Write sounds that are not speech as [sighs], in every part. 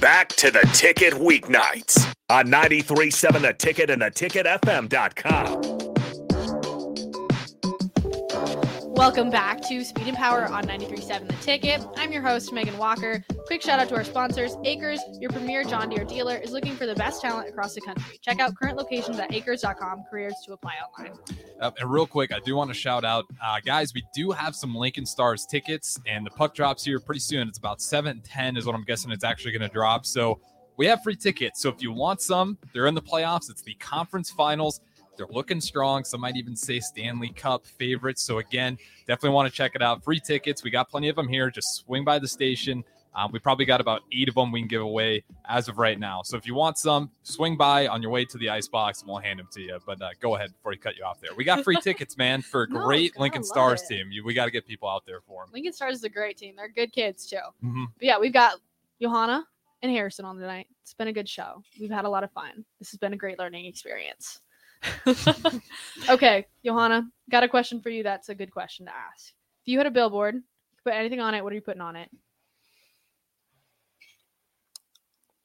back to the ticket weeknights on 93.7 The Ticket and theticketfm.com. Welcome back to Speed and Power on 93.7 The Ticket. I'm your host, Megan Walker. Quick shout out to our sponsors. AKRS, your premier John Deere dealer, is looking for the best talent across the country. Check out current locations at akrs.com, careers to apply online. Uh, and real quick, I do want to shout out, uh, guys, we do have some Lincoln Stars tickets, and the puck drops here pretty soon. It's about 7 10 is what I'm guessing it's actually going to drop. So we have free tickets. So if you want some, they're in the playoffs. It's the conference finals. They're looking strong. Some might even say Stanley Cup favorites. So again, definitely want to check it out. Free tickets. We got plenty of them here. Just swing by the station. Um, we probably got about eight of them we can give away as of right now. So if you want some, swing by on your way to the ice box and we'll hand them to you. But uh, go ahead before you cut you off there. We got free [laughs] tickets, man, for a No, great God, Lincoln Stars it. team. You, we got to get people out there for them. Lincoln Stars is a great team. They're good kids, too. Mhm. But yeah, we've got Johanna and Harrison on tonight. It's been a good show. We've had a lot of fun. This has been a great learning experience. [laughs] okay, Johanna, got a question for you. That's a good question to ask. If you had a billboard, put anything on it, what are you putting on it?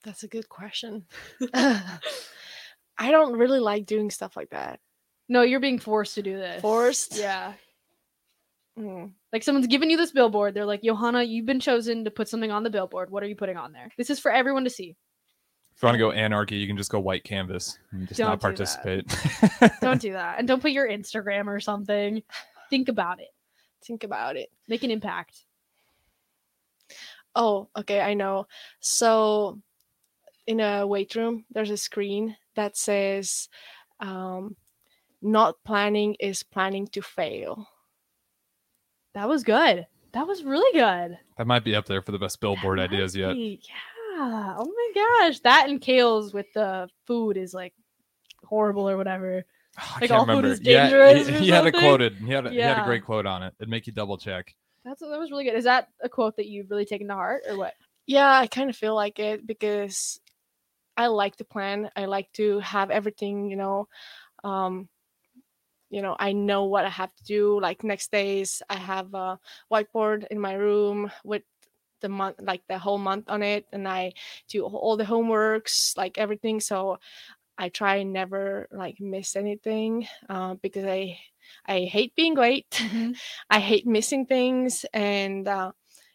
That's a good question. [laughs] [laughs] I don't really like doing stuff like that. No, you're being forced to do this. Forced? Yeah. Mm. Like someone's giving you this billboard. They're like, Johanna, you've been chosen to put something on the billboard. What are you putting on there? This is for everyone to see. If you want to go anarchy, you can just go white canvas and just Don't not do that. participate. Don't do that. And don't put your Instagram or something. [sighs] Think about it. Think about it. Make an impact. Oh, okay, I know. So in a weight room, there's a screen that says um, not planning is planning to fail. That was good. That was really good. that might be up there for the best billboard That might ideas yet. Yeah. Oh my gosh. That and Kale's with the food is like horrible or whatever. [sighs] I Like, can't all food remember. is yeah, dangerous he, or he had it something? quoted. He had, a, he had a great quote on it. It'd make you double check. That's that was really good. Is that a quote that you've really taken to heart or what? Yeah, I kind of feel like it because I like to plan. I like to have everything, you know, um, you know, I know what I have to do. Like next days, I have a whiteboard in my room with the month, like the whole month on it, and I do all the homeworks, like everything. So I try and never like miss anything uh, because I I hate being late. [laughs] I hate missing things, and uh,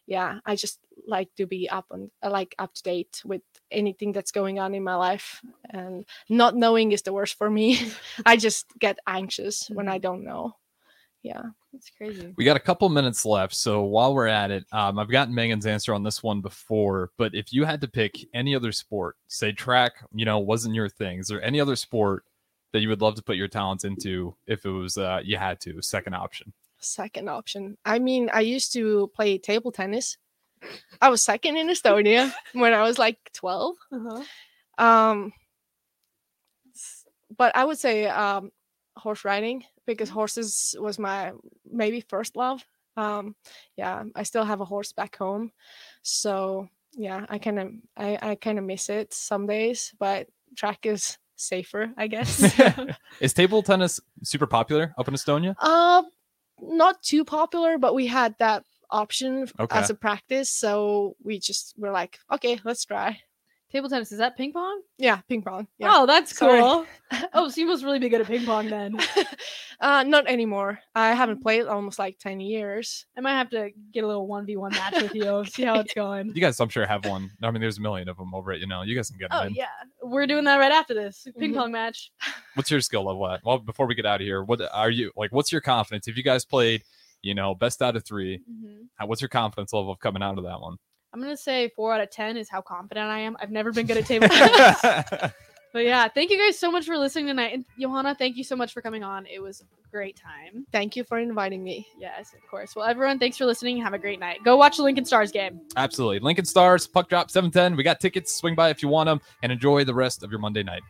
yeah, I just like to be up on like up to date with anything that's going on in my life and not knowing is the worst for me [laughs] i just get anxious when i don't know yeah That's crazy. We got a couple minutes left, so while we're at it, um, I've gotten Megan's answer on this one before. But if you had to pick any other sport, say track, you know, wasn't your thing, is there any other sport that you would love to put your talents into if it was uh, you had to? Second option. second option i mean i used to play table tennis i was second in estonia when i was like 12 Uh-huh. um but i would say um horse riding because horses was my maybe first love um yeah i still have a horse back home so yeah i kind of i, I kind of miss it some days but track is safer i guess [laughs] [laughs] is table tennis super popular up in Estonia? uh not too popular but we had that option Okay. as a practice so we just were like okay let's try Table tennis, is that ping pong? yeah ping pong yeah Oh, that's cool. [laughs] oh, so you must really be good at ping pong then. [laughs] uh not anymore i haven't played almost like 10 years I might have to get a little 1v1 match with you, see how it's [laughs] going. You guys, I'm sure, have one. I mean, there's a million of them over it. You know, you guys can get them Oh, in. yeah. We're doing that right after this ping Mhm. pong match. What's your skill level at? Well, before we get out of here, what are you like? What's your confidence? If you guys played, you know, best out of 3 Mhm. how- what's your confidence level of coming out of that one? I'm going to say four out of 10 is how confident I am. I've never been good at table [laughs] tennis. but yeah, thank you guys so much for listening tonight. And Johanna, thank you so much for coming on. It was a great time. thank you for inviting me Yes, of course. Well, everyone, thanks for listening. Have a great night. Go watch the Lincoln Stars game. Absolutely. Lincoln Stars, puck drop 710. We got tickets. Swing by if you want them and enjoy the rest of your Monday night.